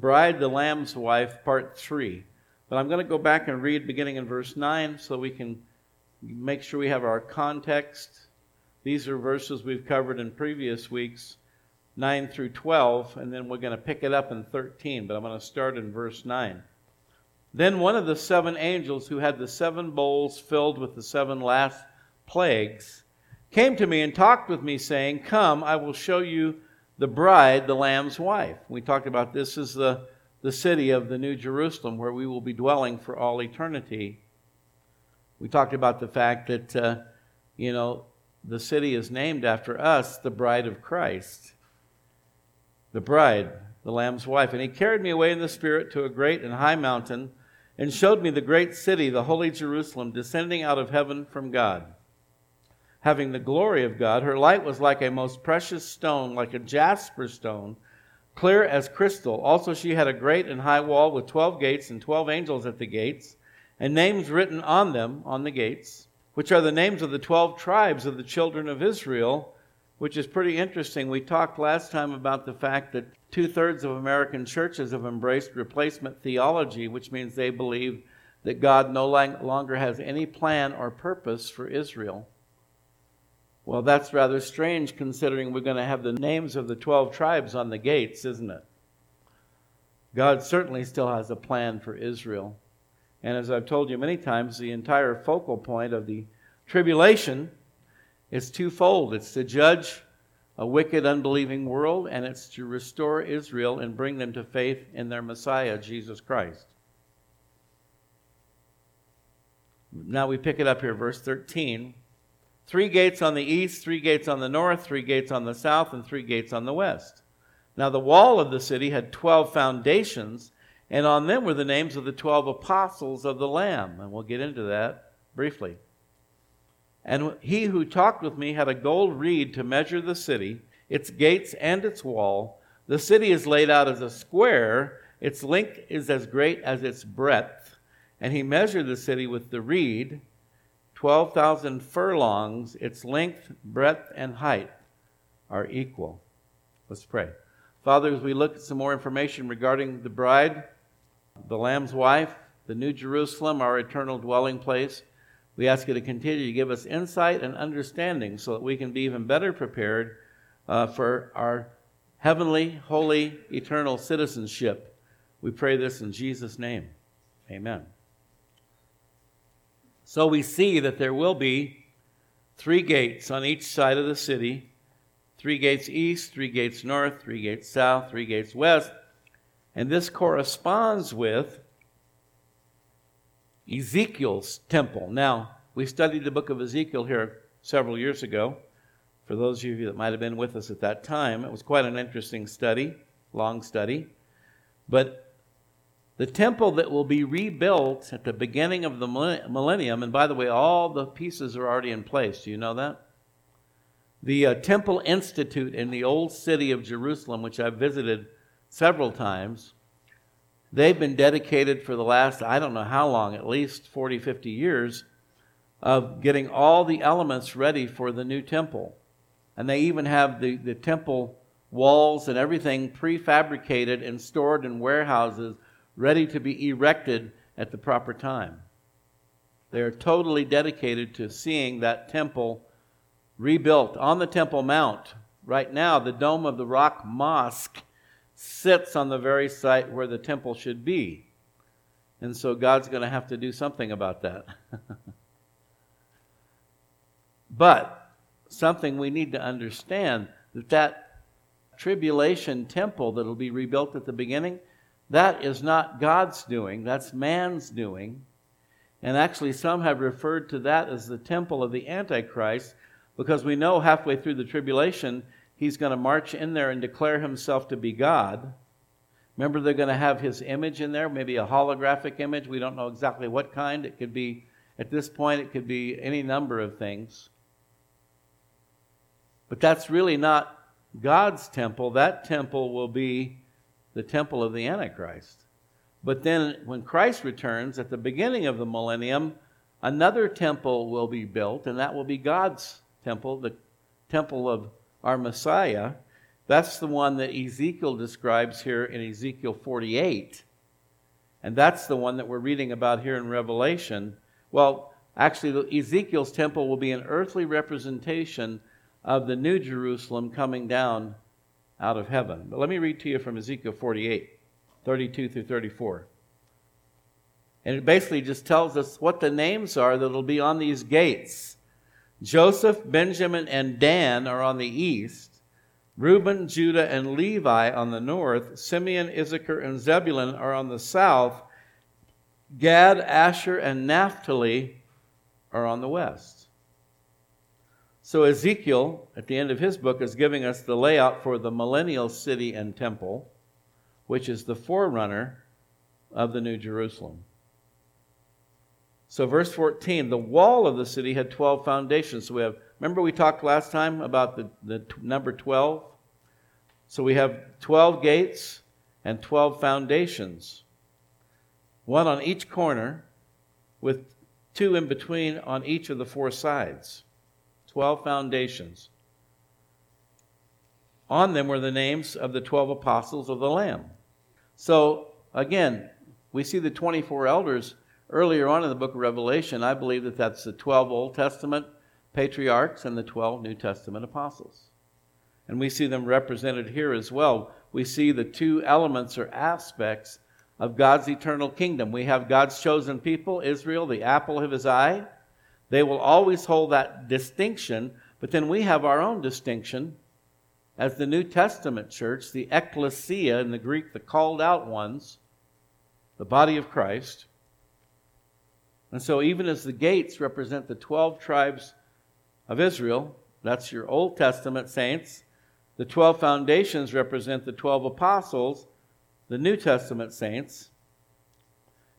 Bride, the Lamb's Wife, Part 3. But I'm going to go back and read beginning in verse 9 so we can make sure we have our context. These are verses we've covered in previous weeks, 9 through 12, and then we're going to pick it up in 13, but I'm going to start in verse 9. Then one of the seven angels who had the seven bowls filled with the seven last plagues came to me and talked with me, saying, Come, I will show you the bride, the Lamb's wife. We talked about this as the, the city of the New Jerusalem where we will be dwelling for all eternity. We talked about the fact that, uh, you know, the city is named after us, the bride of Christ. The bride, the Lamb's wife. And he carried me away in the Spirit to a great and high mountain and showed me the great city, the holy Jerusalem, descending out of heaven from God having the glory of God. Her light was like a most precious stone, like a jasper stone, clear as crystal. Also, she had a great and high wall with 12 gates and 12 angels at the gates, and names written on them, on the gates, which are the names of the 12 tribes of the children of Israel, which is pretty interesting. We talked last time about the fact that two thirds of American churches have embraced replacement theology, which means they believe that God no longer has any plan or purpose for Israel. Well, that's rather strange considering we're going to have the names of the 12 tribes on the gates, isn't it? God certainly still has a plan for Israel. And as I've told you many times, the entire focal point of the tribulation is twofold it's to judge a wicked, unbelieving world, and it's to restore Israel and bring them to faith in their Messiah, Jesus Christ. Now we pick it up here, verse 13. Three gates on the east, three gates on the north, three gates on the south, and three gates on the west. Now the wall of the city had 12 foundations, and on them were the names of the 12 apostles of the Lamb. And we'll get into that briefly. And he who talked with me had a gold reed to measure the city, its gates and its wall. The city is laid out as a square, its length is as great as its breadth. And he measured the city with the reed 12,000 furlongs, its length, breadth, and height are equal. Let's pray. Father, as we look at some more information regarding the bride, the Lamb's wife, the New Jerusalem, our eternal dwelling place, we ask you to continue to give us insight and understanding so that we can be even better prepared uh, for our heavenly, holy, eternal citizenship. We pray this in Jesus' name. Amen. So we see that there will be three gates on each side of the city three gates east, three gates north, three gates south, three gates west. And this corresponds with Ezekiel's temple. Now, we studied the book of Ezekiel here several years ago. For those of you that might have been with us at that time, it was quite an interesting study, long study. But the temple that will be rebuilt at the beginning of the millennium, and by the way, all the pieces are already in place. Do you know that? The uh, Temple Institute in the old city of Jerusalem, which I've visited several times, they've been dedicated for the last, I don't know how long, at least 40, 50 years, of getting all the elements ready for the new temple. And they even have the, the temple walls and everything prefabricated and stored in warehouses ready to be erected at the proper time. They are totally dedicated to seeing that temple rebuilt on the Temple Mount. Right now, the Dome of the Rock Mosque sits on the very site where the temple should be. And so God's going to have to do something about that. but something we need to understand that that tribulation temple that'll be rebuilt at the beginning that is not God's doing, that's man's doing. And actually, some have referred to that as the temple of the Antichrist because we know halfway through the tribulation, he's going to march in there and declare himself to be God. Remember, they're going to have his image in there, maybe a holographic image. We don't know exactly what kind. It could be, at this point, it could be any number of things. But that's really not God's temple. That temple will be the temple of the Antichrist. But then, when Christ returns at the beginning of the millennium, another temple will be built, and that will be God's temple, the temple of our Messiah. That's the one that Ezekiel describes here in Ezekiel 48. And that's the one that we're reading about here in Revelation. Well, actually, Ezekiel's temple will be an earthly representation of the new Jerusalem coming down out of heaven. But let me read to you from Ezekiel 48, 32 through 34. And it basically just tells us what the names are that'll be on these gates. Joseph, Benjamin, and Dan are on the east. Reuben, Judah, and Levi on the north. Simeon, Issachar, and Zebulun are on the south. Gad, Asher, and Naphtali are on the west. So Ezekiel, at the end of his book, is giving us the layout for the millennial city and temple, which is the forerunner of the New Jerusalem. So, verse 14, the wall of the city had 12 foundations. So, we have, remember we talked last time about the, the t- number 12? So, we have 12 gates and 12 foundations, one on each corner, with two in between on each of the four sides. 12 foundations. On them were the names of the 12 apostles of the Lamb. So, again, we see the 24 elders earlier on in the book of Revelation, I believe that that's the 12 Old Testament patriarchs and the 12 New Testament apostles. And we see them represented here as well. We see the two elements or aspects of God's eternal kingdom. We have God's chosen people, Israel, the apple of his eye. They will always hold that distinction, but then we have our own distinction as the New Testament church, the ecclesia in the Greek, the called out ones, the body of Christ. And so, even as the gates represent the 12 tribes of Israel, that's your Old Testament saints, the 12 foundations represent the 12 apostles, the New Testament saints.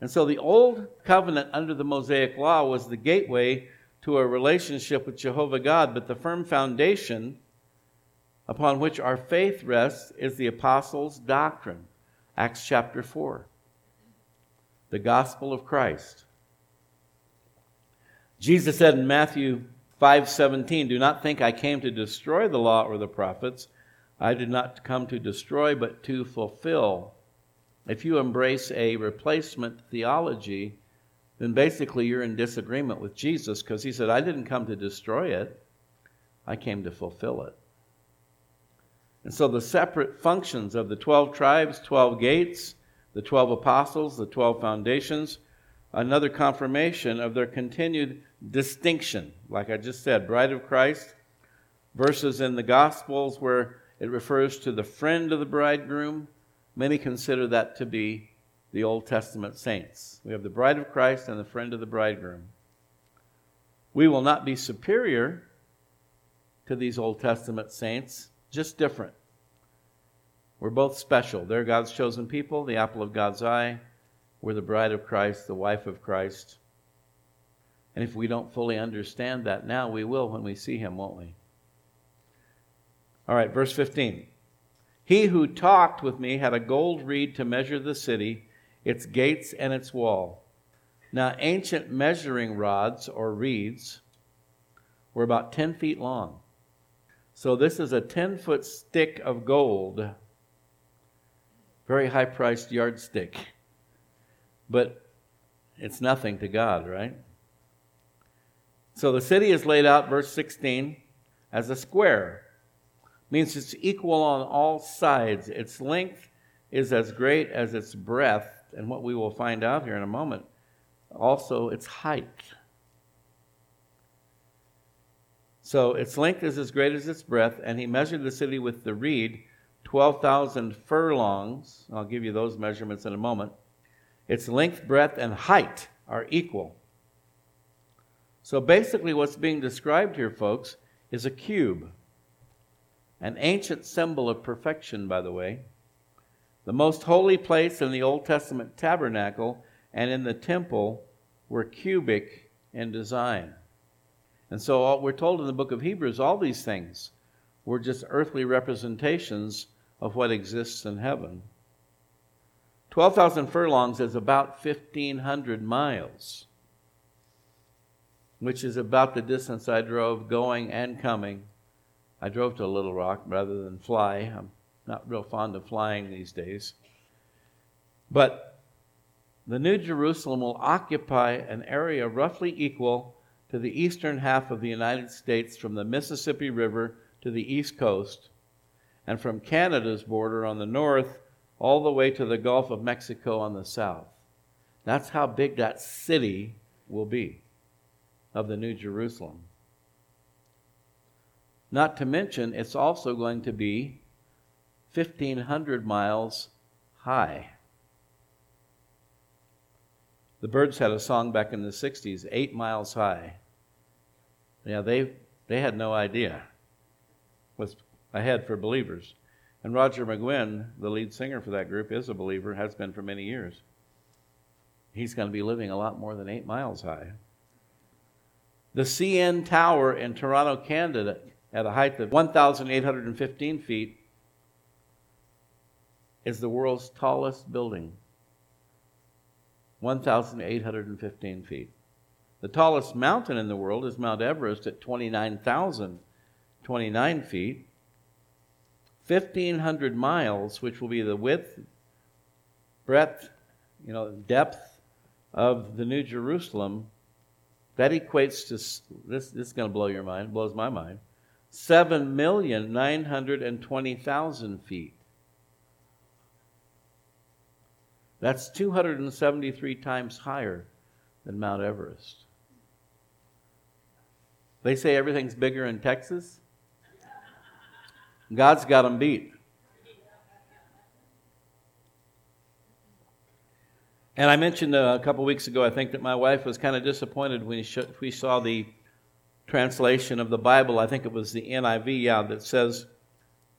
And so, the Old Covenant under the Mosaic Law was the gateway to a relationship with Jehovah God, but the firm foundation upon which our faith rests is the apostles' doctrine. Acts chapter 4. The gospel of Christ. Jesus said in Matthew 5:17, "Do not think I came to destroy the law or the prophets. I did not come to destroy but to fulfill." If you embrace a replacement theology, then basically you're in disagreement with Jesus because he said, "I didn't come to destroy it. I came to fulfill it." And so the separate functions of the 12 tribes, 12 gates, the 12 apostles, the 12 foundations, another confirmation of their continued distinction. Like I just said, bride of Christ, verses in the Gospels where it refers to the friend of the bridegroom. Many consider that to be the Old Testament saints. We have the bride of Christ and the friend of the bridegroom. We will not be superior to these Old Testament saints, just different. We're both special. They're God's chosen people, the apple of God's eye. We're the bride of Christ, the wife of Christ. And if we don't fully understand that now, we will when we see him, won't we? All right, verse 15. He who talked with me had a gold reed to measure the city, its gates, and its wall. Now, ancient measuring rods or reeds were about 10 feet long. So, this is a 10 foot stick of gold, very high priced yardstick. But it's nothing to God, right? So the city is laid out, verse 16, as a square. Means it's equal on all sides. Its length is as great as its breadth, and what we will find out here in a moment, also its height. So its length is as great as its breadth, and he measured the city with the reed, 12,000 furlongs. I'll give you those measurements in a moment. Its length, breadth, and height are equal. So basically, what's being described here, folks, is a cube. An ancient symbol of perfection, by the way. The most holy place in the Old Testament tabernacle and in the temple were cubic in design. And so all, we're told in the book of Hebrews all these things were just earthly representations of what exists in heaven. 12,000 furlongs is about 1,500 miles which is about the distance I drove going and coming I drove to Little Rock rather than fly. I'm not real fond of flying these days. But the New Jerusalem will occupy an area roughly equal to the eastern half of the United States from the Mississippi River to the east coast, and from Canada's border on the north all the way to the Gulf of Mexico on the south. That's how big that city will be of the New Jerusalem. Not to mention, it's also going to be 1,500 miles high. The Byrds had a song back in the 60s, Eight Miles High. Yeah, they, they had no idea what's ahead for believers. And Roger McGuinn, the lead singer for that group, is a believer, has been for many years. He's going to be living a lot more than eight miles high. The CN Tower in Toronto, Canada, at a height of 1,815 feet, is the world's tallest building. 1,815 feet. The tallest mountain in the world is Mount Everest at 29,029 feet. 1,500 miles, which will be the width, breadth, you know, depth of the New Jerusalem, that equates to this. This is going to blow your mind. Blows my mind. Seven million nine hundred and twenty thousand feet. That's 273 times higher than Mount Everest. They say everything's bigger in Texas. God's got them beat. And I mentioned uh, a couple weeks ago, I think, that my wife was kind of disappointed when we saw the translation of the Bible. I think it was the NIV, yeah, that says,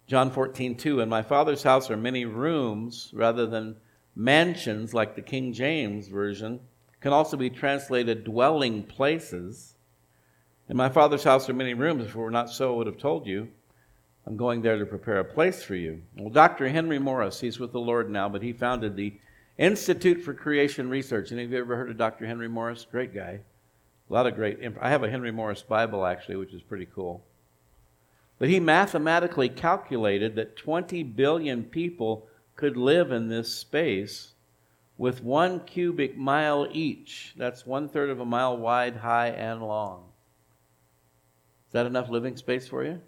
John 14, 2, In my Father's house are many rooms rather than mansions, like the King James Version. Can also be translated dwelling places. In my Father's house are many rooms. If it were not so, I would have told you. I'm going there to prepare a place for you. Well, Dr. Henry Morris, he's with the Lord now, but he founded the Institute for Creation Research. Any of you ever heard of Dr. Henry Morris? Great guy. A lot of great. I have a Henry Morris Bible actually, which is pretty cool. But he mathematically calculated that 20 billion people could live in this space with one cubic mile each. That's one third of a mile wide, high, and long. Is that enough living space for you?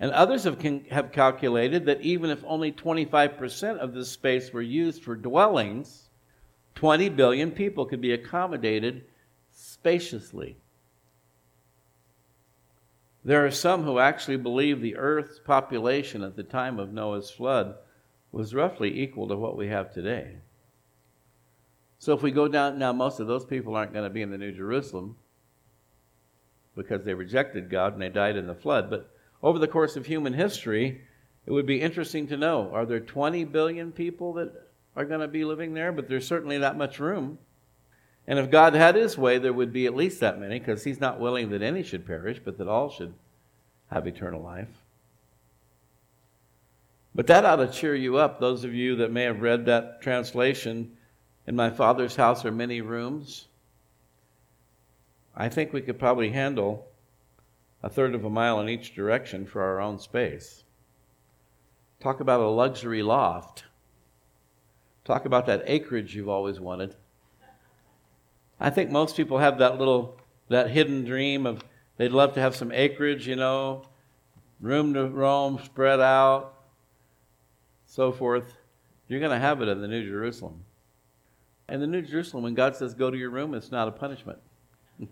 And others have, have calculated that even if only 25% of this space were used for dwellings, 20 billion people could be accommodated spaciously. There are some who actually believe the earth's population at the time of Noah's flood was roughly equal to what we have today. So if we go down now, most of those people aren't going to be in the New Jerusalem because they rejected God and they died in the flood. But over the course of human history, it would be interesting to know are there 20 billion people that are going to be living there? But there's certainly that much room. And if God had his way, there would be at least that many because he's not willing that any should perish, but that all should have eternal life. But that ought to cheer you up, those of you that may have read that translation. In my Father's house are many rooms. I think we could probably handle a third of a mile in each direction for our own space. Talk about a luxury loft. Talk about that acreage you've always wanted. I think most people have that little, that hidden dream of they'd love to have some acreage, you know, room to roam, spread out, so forth. You're going to have it in the New Jerusalem. In the New Jerusalem, when God says go to your room, it's not a punishment.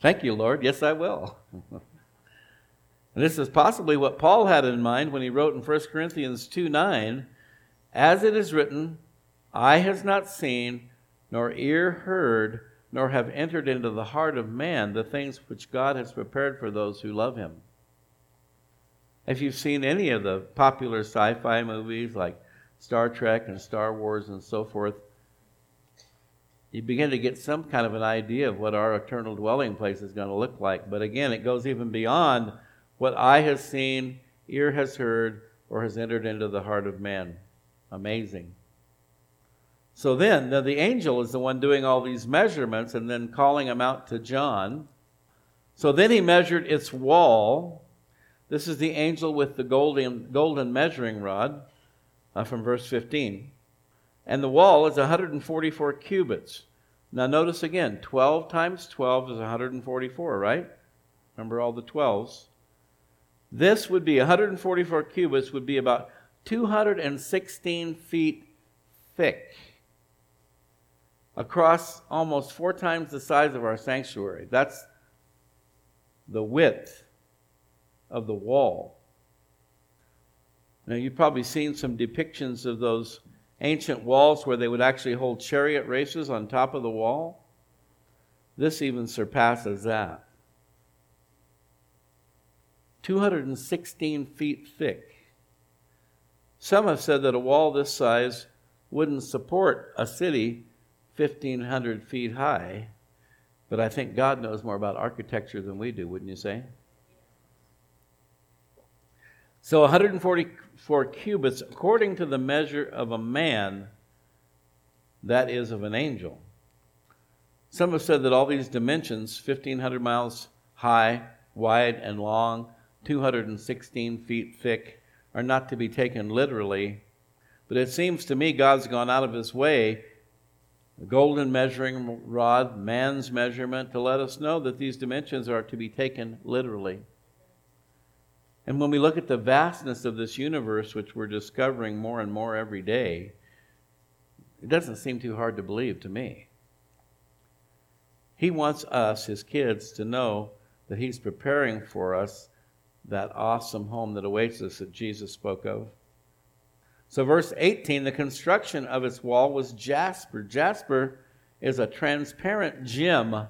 Thank you, Lord. Yes, I will. and this is possibly what Paul had in mind when he wrote in 1 Corinthians 2 9, as it is written, Eye has not seen, nor ear heard, nor have entered into the heart of man the things which God has prepared for those who love him. If you've seen any of the popular sci fi movies like Star Trek and Star Wars and so forth, you begin to get some kind of an idea of what our eternal dwelling place is going to look like. But again, it goes even beyond what eye has seen, ear has heard, or has entered into the heart of man. Amazing. So then, the, the angel is the one doing all these measurements and then calling them out to John. So then he measured its wall. This is the angel with the golden, golden measuring rod uh, from verse 15. And the wall is 144 cubits. Now notice again, 12 times 12 is 144, right? Remember all the 12s. This would be 144 cubits, would be about 216 feet thick across almost four times the size of our sanctuary. That's the width of the wall. Now, you've probably seen some depictions of those ancient walls where they would actually hold chariot races on top of the wall. This even surpasses that. 216 feet thick. Some have said that a wall this size wouldn't support a city 1,500 feet high, but I think God knows more about architecture than we do, wouldn't you say? So 144 cubits, according to the measure of a man, that is of an angel. Some have said that all these dimensions, 1,500 miles high, wide, and long, 216 feet thick, are not to be taken literally. But it seems to me God's gone out of his way the golden measuring rod, man's measurement, to let us know that these dimensions are to be taken literally. And when we look at the vastness of this universe, which we're discovering more and more every day, it doesn't seem too hard to believe to me. He wants us, his kids, to know that he's preparing for us that awesome home that awaits us that Jesus spoke of. So, verse 18 the construction of its wall was jasper. Jasper is a transparent gem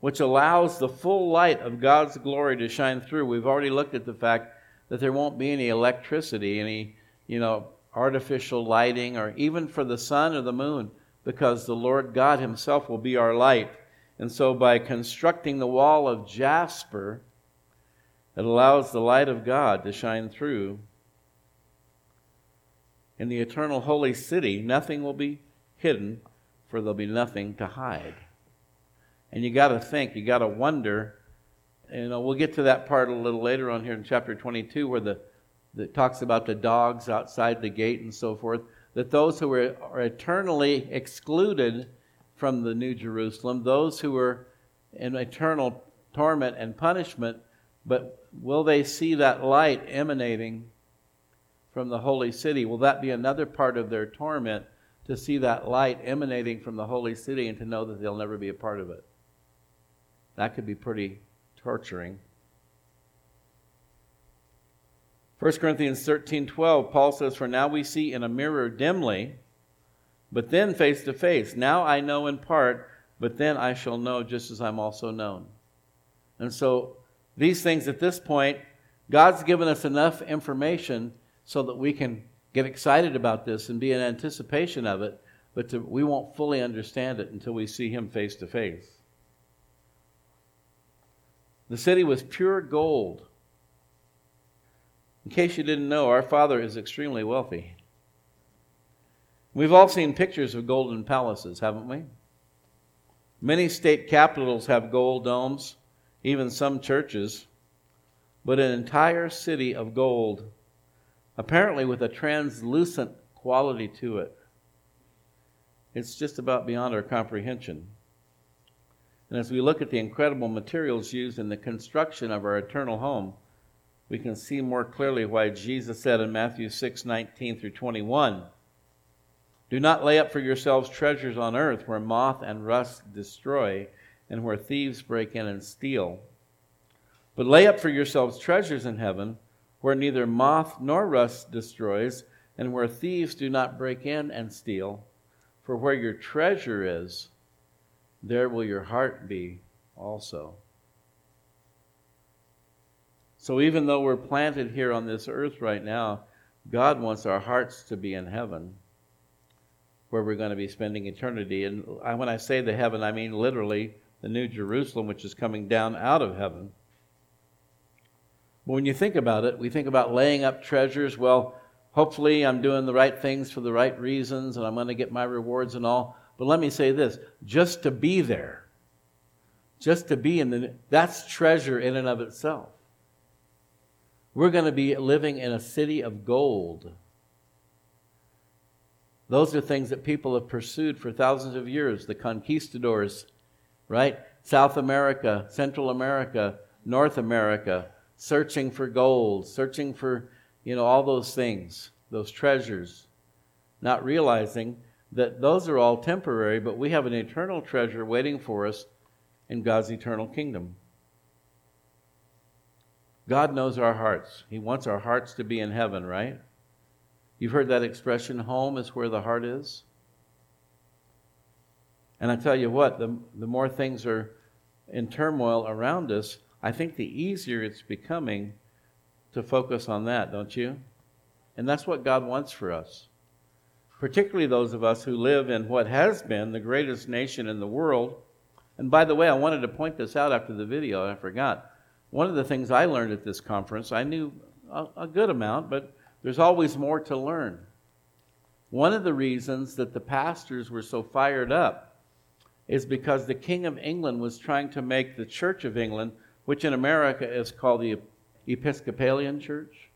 which allows the full light of God's glory to shine through. We've already looked at the fact that there won't be any electricity, any, you know, artificial lighting, or even for the sun or the moon, because the Lord God Himself will be our light. And so, by constructing the wall of jasper, it allows the light of God to shine through in the eternal holy city, nothing will be hidden, for there'll be nothing to hide. And you got to think, you got to wonder. You know, we'll get to that part a little later on here in chapter 22, where the that talks about the dogs outside the gate and so forth. That those who are, are eternally excluded from the New Jerusalem, those who are in eternal torment and punishment, but will they see that light emanating from the holy city. Will that be another part of their torment to see that light emanating from the holy city and to know that they'll never be a part of it? That could be pretty torturing. 1 Corinthians 13 12, Paul says, For now we see in a mirror dimly, but then face to face. Now I know in part, but then I shall know just as I'm also known. And so, these things at this point, God's given us enough information so that we can get excited about this and be in anticipation of it, but to, we won't fully understand it until we see Him face to face. The city was pure gold. In case you didn't know, our Father is extremely wealthy. We've all seen pictures of golden palaces, haven't we? Many state capitals have gold domes, even some churches, but an entire city of gold apparently with a translucent quality to it. It's just about beyond our comprehension. And as we look at the incredible materials used in the construction of our eternal home, we can see more clearly why Jesus said in Matthew 6 19 through 21, Do not lay up for yourselves treasures on earth where moth and rust destroy and where thieves break in and steal. But lay up for yourselves treasures in heaven where neither moth nor rust destroys, and where thieves do not break in and steal. For where your treasure is, there will your heart be also. So even though we're planted here on this earth right now, God wants our hearts to be in heaven, where we're going to be spending eternity. And when I say the heaven, I mean literally the New Jerusalem, which is coming down out of heaven. But when you think about it, we think about laying up treasures. Well, hopefully I'm doing the right things for the right reasons and I'm going to get my rewards and all. But let me say this just to be there, just to be in the that's treasure in and of itself. We're going to be living in a city of gold. Those are things that people have pursued for thousands of years. The conquistadors, right? South America, Central America, North America, searching for gold, searching for, you know, all those things, those treasures, not realizing that those are all temporary, but we have an eternal treasure waiting for us in God's eternal kingdom. God knows our hearts. He wants our hearts to be in heaven, right? You've heard that expression, home is where the heart is. And I tell you what, the, the more things are in turmoil around us, I think the easier it's becoming to focus on that, don't you? And that's what God wants for us. Particularly those of us who live in what has been the greatest nation in the world. And by the way, I wanted to point this out after the video, I forgot. One of the things I learned at this conference, I knew a, a good amount, but there's always more to learn. One of the reasons that the pastors were so fired up is because the King of England was trying to make the Church of England, which in America is called the Episcopalian Church.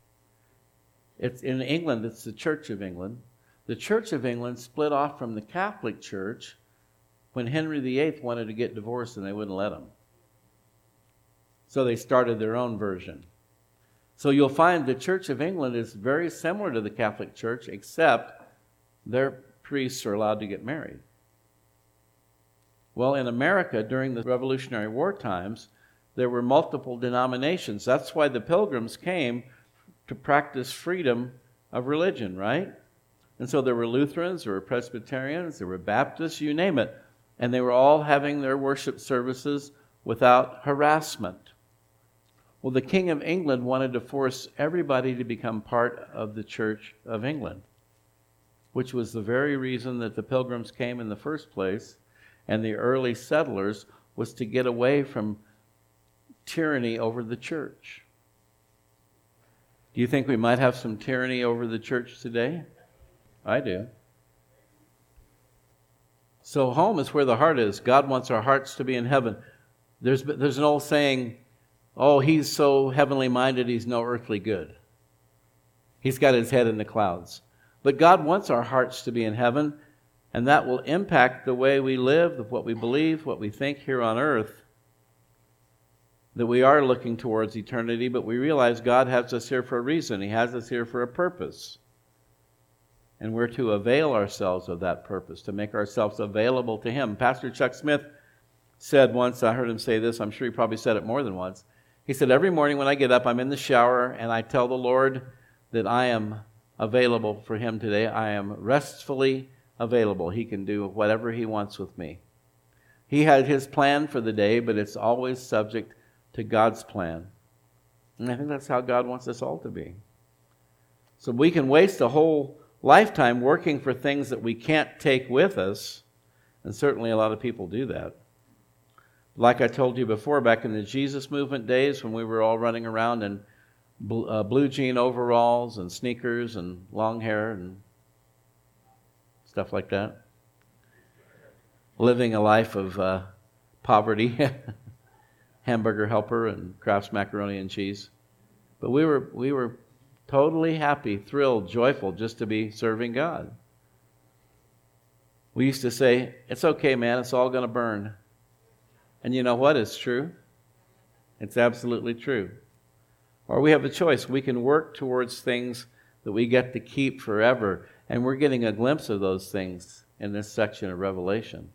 It's in England, it's the Church of England. The Church of England split off from the Catholic Church when Henry VIII wanted to get divorced and they wouldn't let him. So they started their own version. So you'll find the Church of England is very similar to the Catholic Church, except their priests are allowed to get married. Well, in America, during the Revolutionary War times, there were multiple denominations. That's why the pilgrims came to practice freedom of religion, right? And so there were Lutherans, there were Presbyterians, there were Baptists, you name it. And they were all having their worship services without harassment. Well, the King of England wanted to force everybody to become part of the Church of England, which was the very reason that the pilgrims came in the first place and the early settlers was to get away from tyranny over the church. Do you think we might have some tyranny over the church today? I do. So, home is where the heart is. God wants our hearts to be in heaven. There's, there's an old saying, oh, he's so heavenly minded, he's no earthly good. He's got his head in the clouds. But God wants our hearts to be in heaven, and that will impact the way we live, what we believe, what we think here on earth. That we are looking towards eternity, but we realize God has us here for a reason. He has us here for a purpose. And we're to avail ourselves of that purpose, to make ourselves available to Him. Pastor Chuck Smith said once, I heard him say this, I'm sure he probably said it more than once. He said, Every morning when I get up, I'm in the shower and I tell the Lord that I am available for Him today. I am restfully available. He can do whatever he wants with me. He had his plan for the day, but it's always subject to God's plan. And I think that's how God wants us all to be. So we can waste a whole lifetime working for things that we can't take with us, and certainly a lot of people do that. Like I told you before, back in the Jesus movement days when we were all running around in uh, blue jean overalls and sneakers and long hair and stuff like that. Living a life of uh, poverty, hamburger helper and Kraft's macaroni and cheese. But we were, we were totally happy, thrilled, joyful just to be serving God. We used to say, It's okay, man, it's all going to burn. And you know what? It's true. It's absolutely true. Or we have a choice. We can work towards things that we get to keep forever and we're getting a glimpse of those things in this section of Revelation.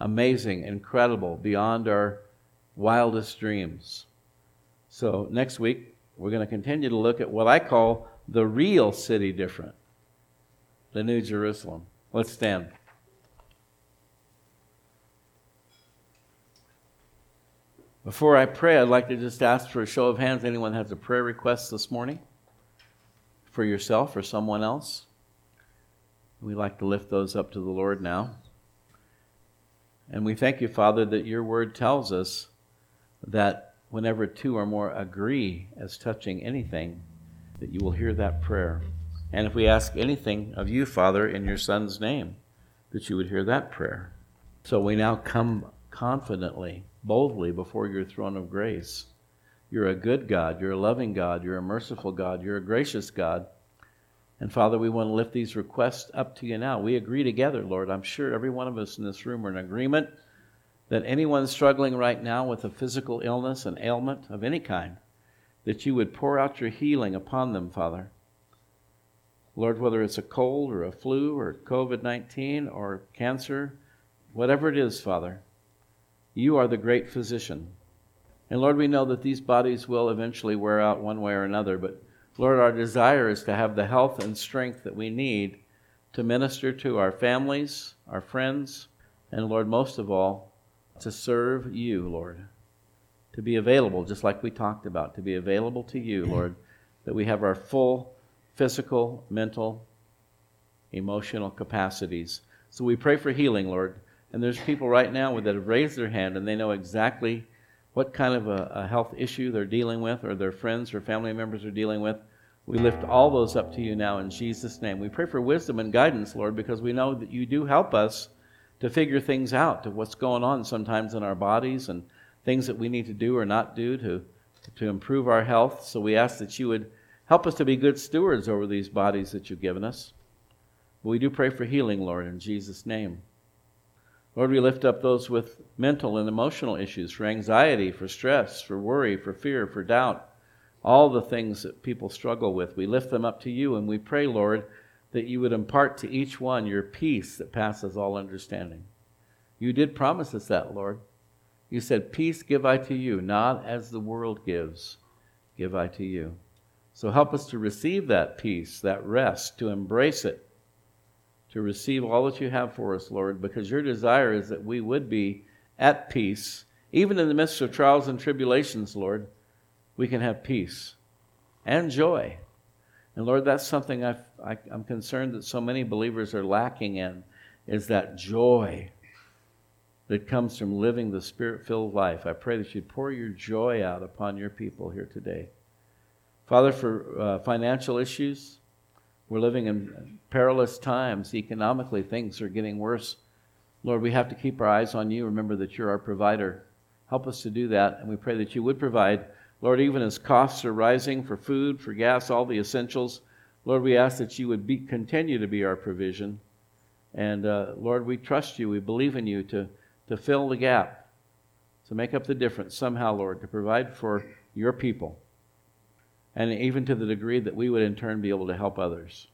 Amazing, incredible, beyond our wildest dreams. So, next week, we're going to continue to look at what I call the real city different the New Jerusalem. Let's stand. Before I pray, I'd like to just ask for a show of hands. Anyone has a prayer request this morning for yourself or someone else? We'd like to lift those up to the Lord now. And we thank you, Father, that your word tells us that whenever two or more agree as touching anything, that you will hear that prayer. And if we ask anything of you, Father, in your Son's name, that you would hear that prayer. So we now come confidently, boldly before your throne of grace. You're a good God. You're a loving God. You're a merciful God. You're a gracious God. And Father, we want to lift these requests up to you now. We agree together, Lord. I'm sure every one of us in this room are in agreement that anyone struggling right now with a physical illness, an ailment of any kind, that you would pour out your healing upon them, Father. Lord, whether it's a cold or a flu or COVID 19 or cancer, whatever it is, Father, you are the great physician. And Lord, we know that these bodies will eventually wear out one way or another, but Lord, our desire is to have the health and strength that we need to minister to our families, our friends, and Lord, most of all, to serve you, Lord. To be available, just like we talked about, to be available to you, Lord, that we have our full physical, mental, emotional capacities. So we pray for healing, Lord. And there's people right now that have raised their hand and they know exactly what kind of a, a, health issue they're dealing with, or their friends or family members are dealing with. We lift all those up to you now in Jesus' name. We pray for wisdom and guidance, Lord, because we know that you do help us to figure things out, to what's going on sometimes in our bodies and things that we need to do or not do to, to improve our health. So we ask that you would help us to be good stewards over these bodies that you've given us. We do pray for healing, Lord, in Jesus' name. Lord, we lift up those with mental and emotional issues, for anxiety, for stress, for worry, for fear, for doubt, all the things that people struggle with. We lift them up to you and we pray, Lord, that you would impart to each one your peace that passes all understanding. You did promise us that, Lord. You said, Peace give I to you, not as the world gives, give I to you. So help us to receive that peace, that rest, to embrace it to receive all that you have for us, Lord, because your desire is that we would be at peace. Even in the midst of trials and tribulations, Lord, we can have peace and joy. And Lord, that's something i I, am concerned that so many believers are lacking in, is that joy that comes from living the spirit filled life. I pray that you pour your joy out upon your people here today. Father, for uh, financial issues, we're living in perilous times. Economically, things are getting worse. Lord, we have to keep our eyes on you. Remember that you're our provider. Help us to do that, and we pray that you would provide. Lord, even as costs are rising for food, for gas, all the essentials, Lord, we ask that you would be, continue to be our provision. And uh, Lord, we trust you. We believe in you to, to fill the gap, to make up the difference somehow, Lord, to provide for your people and even to the degree that we would in turn be able to help others.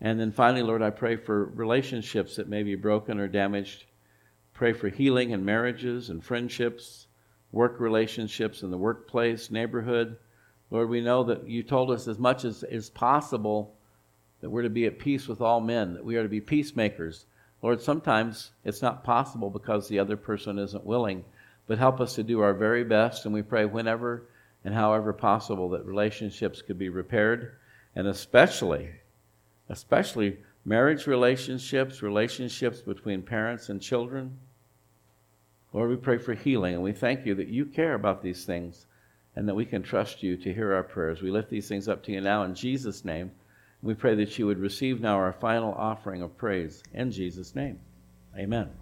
And then finally, Lord, I pray for relationships that may be broken or damaged. Pray for healing in marriages and friendships, work relationships in the workplace, neighborhood. Lord, we know that you told us as much as is possible that we're to be at peace with all men, that we are to be peacemakers. Lord, sometimes it's not possible because the other person isn't willing, but help us to do our very best. And we pray whenever and however possible that relationships could be repaired, and especially, especially marriage relationships, relationships between parents and children. Lord, we pray for healing, and we thank you that you care about these things and that we can trust you to hear our prayers. We lift these things up to you now in Jesus' name. We pray that you would receive now our final offering of praise in Jesus' name. Amen.